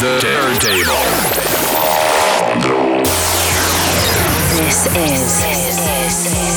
the turntable. This is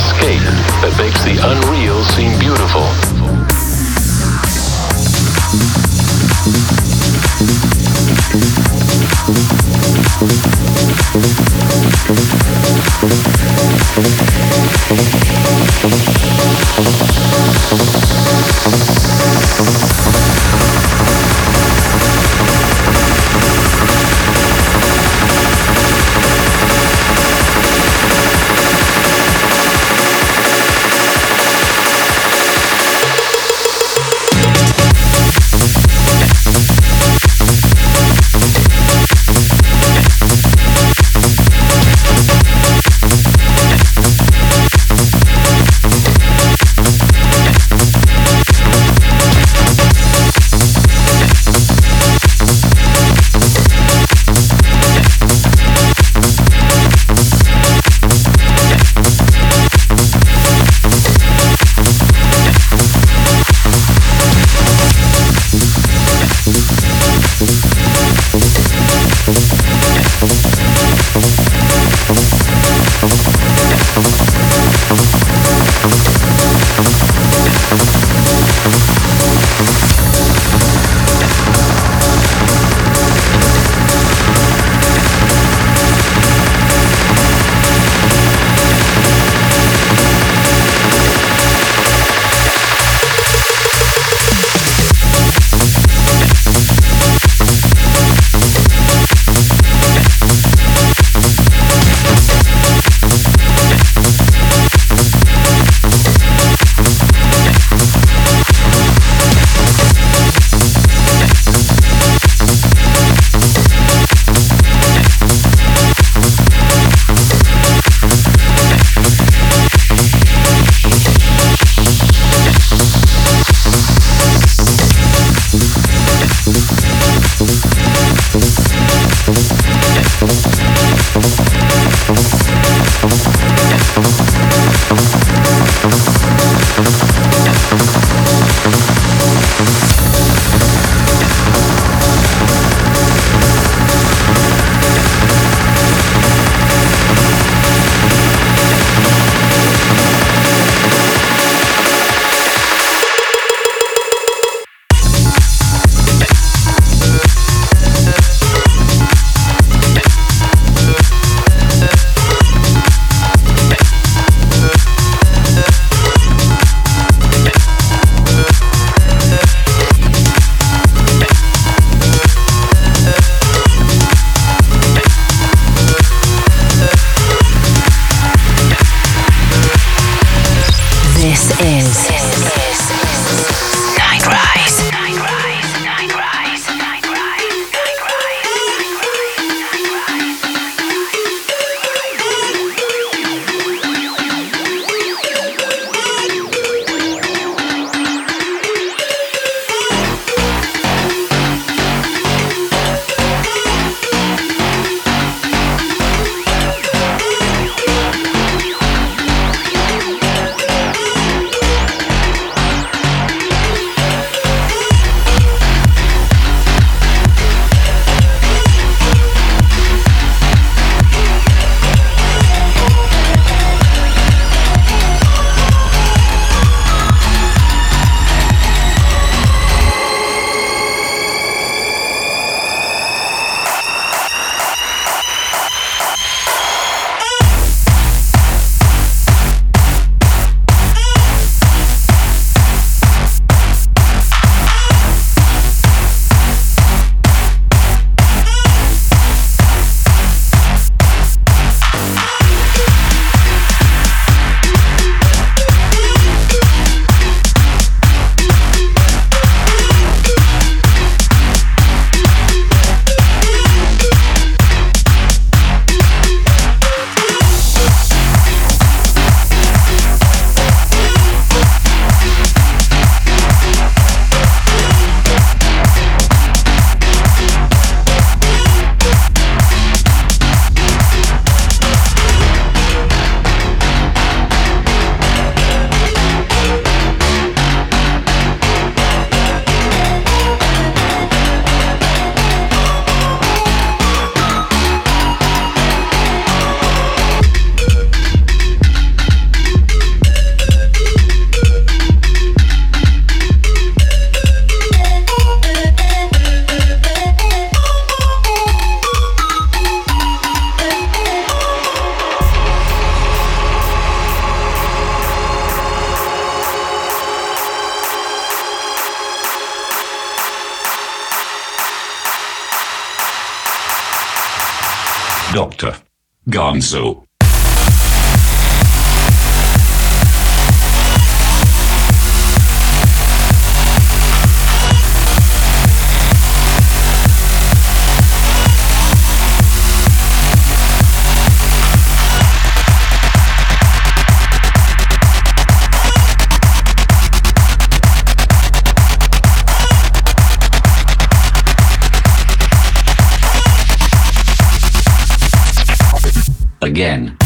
escape that makes the unreal seem beautiful. Gonzo. Again.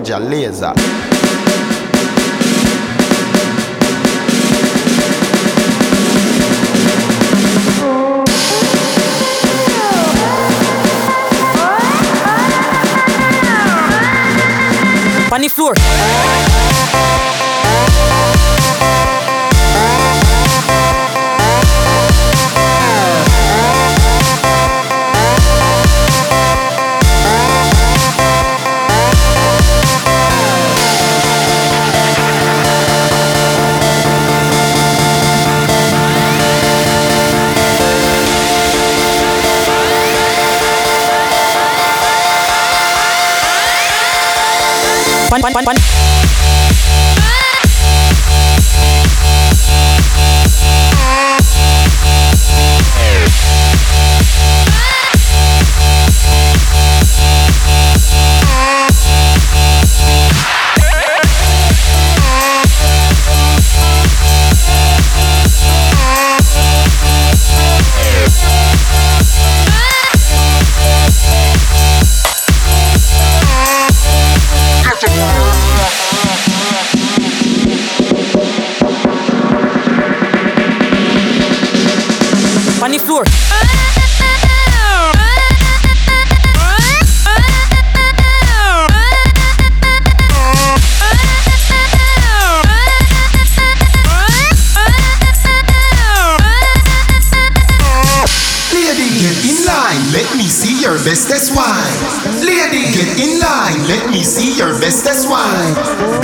De a. Gracias.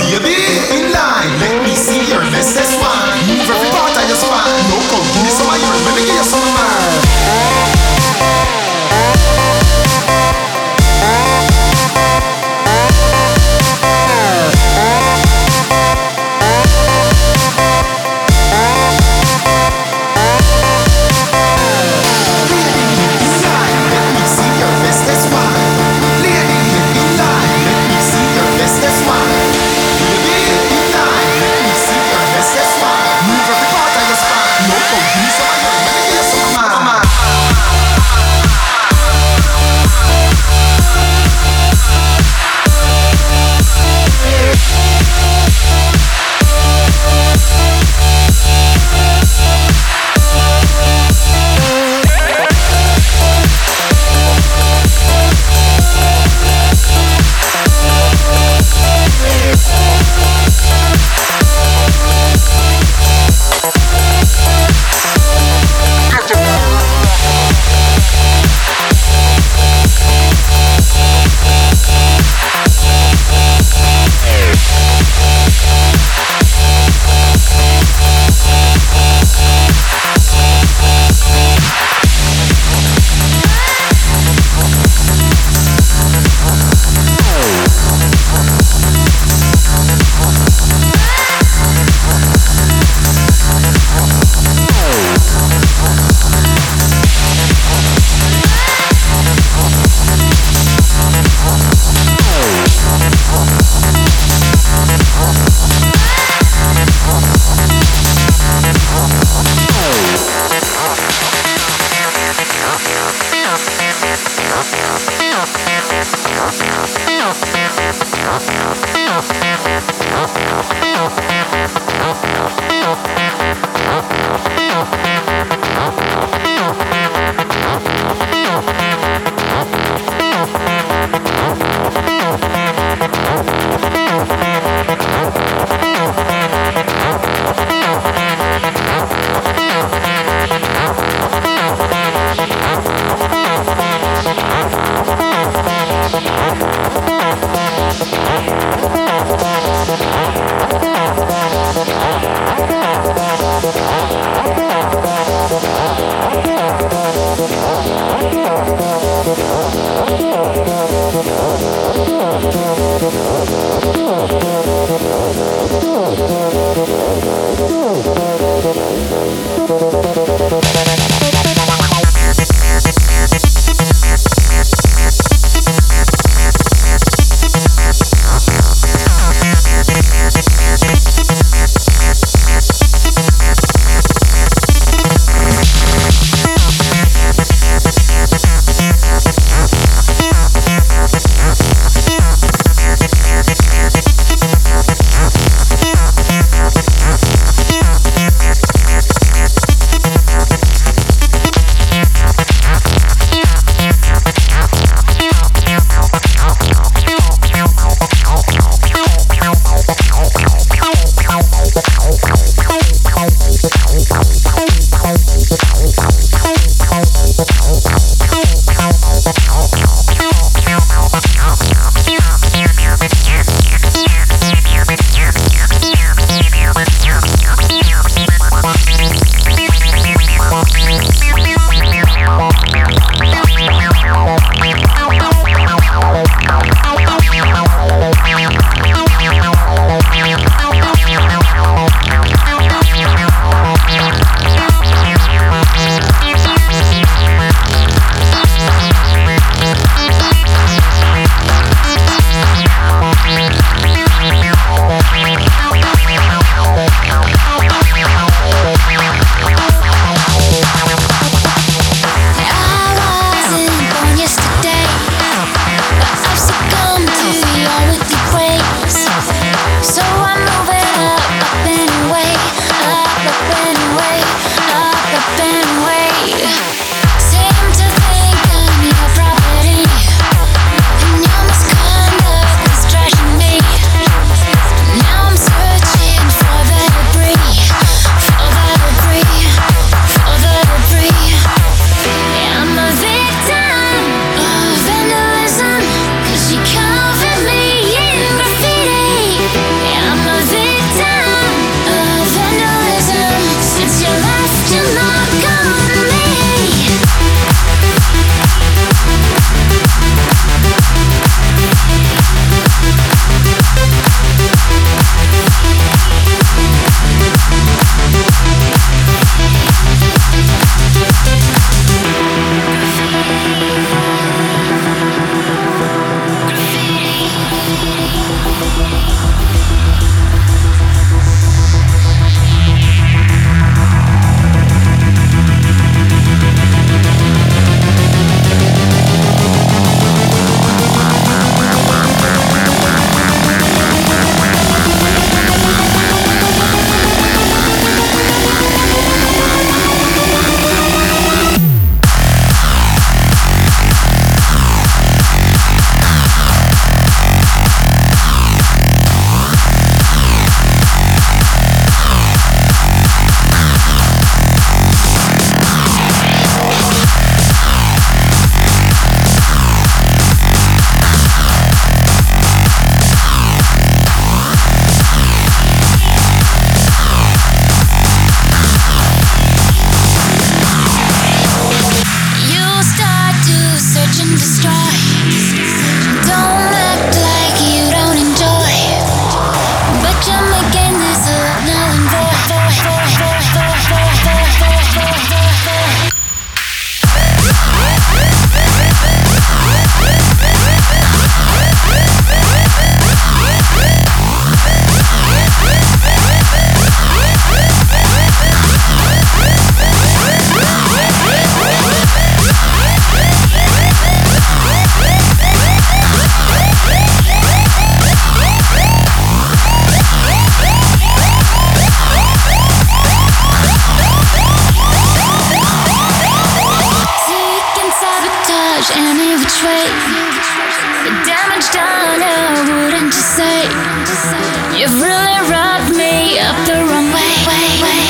You've really rubbed me up the wrong way. way, way.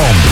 home.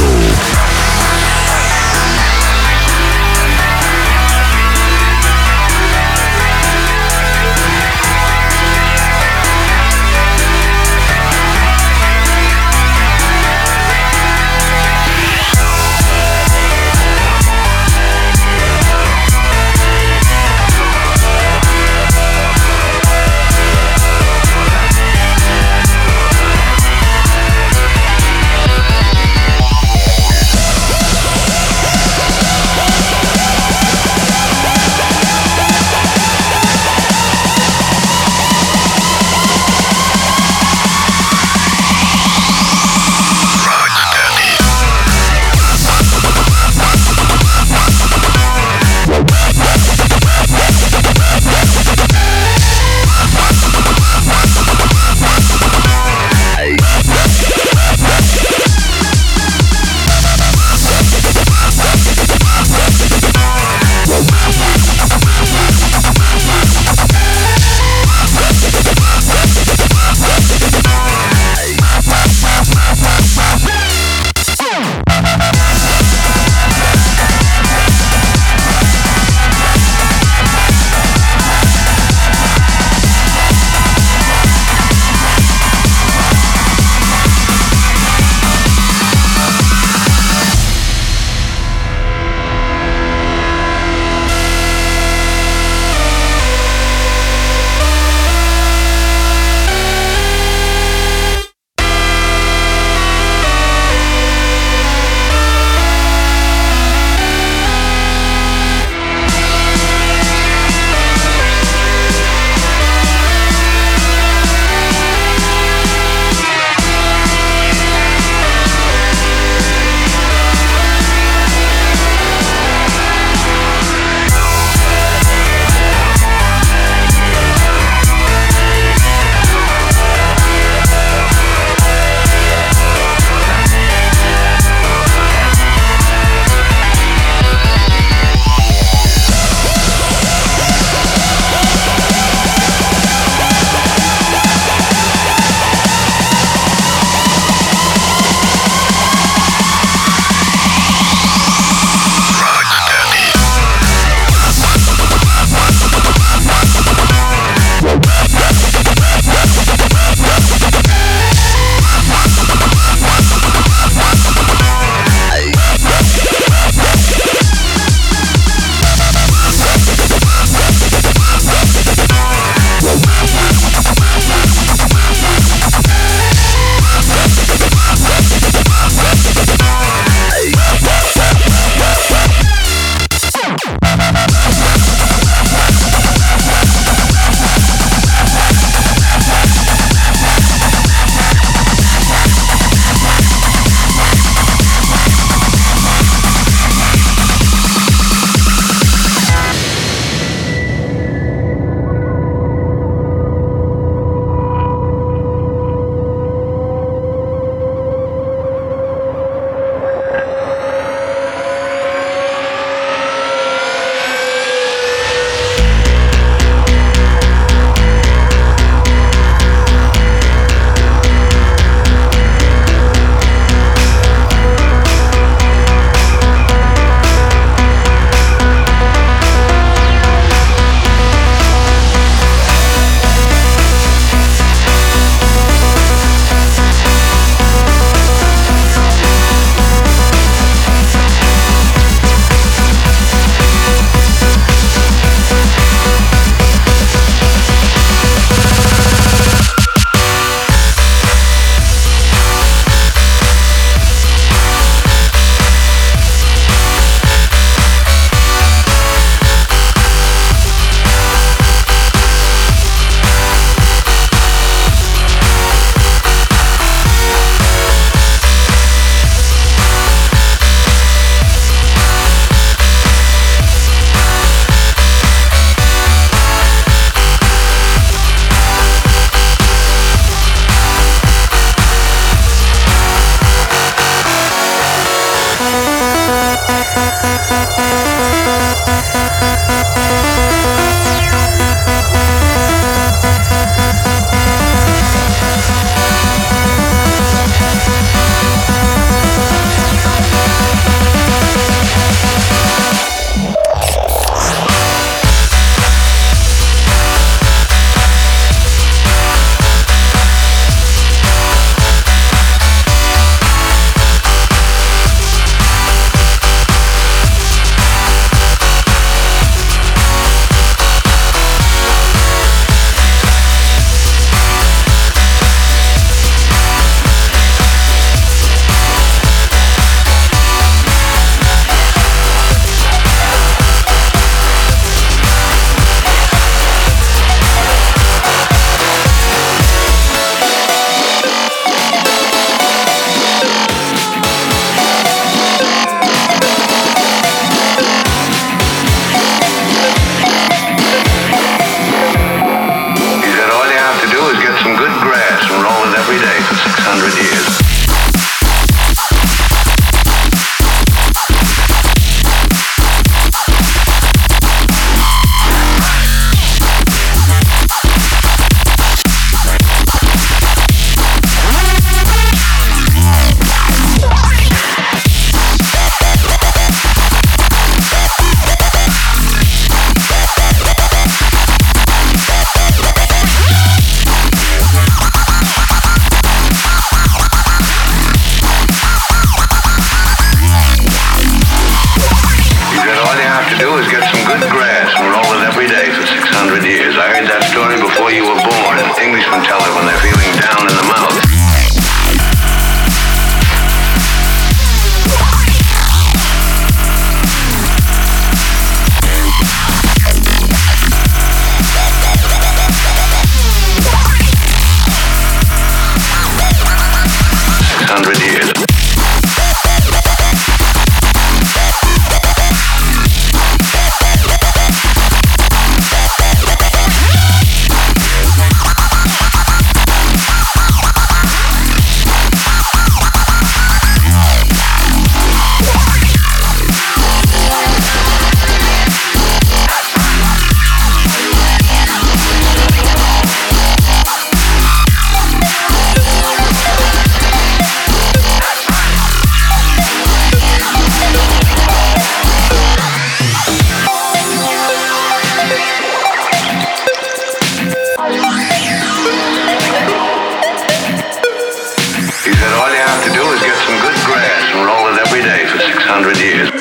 100 years.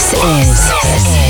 This is.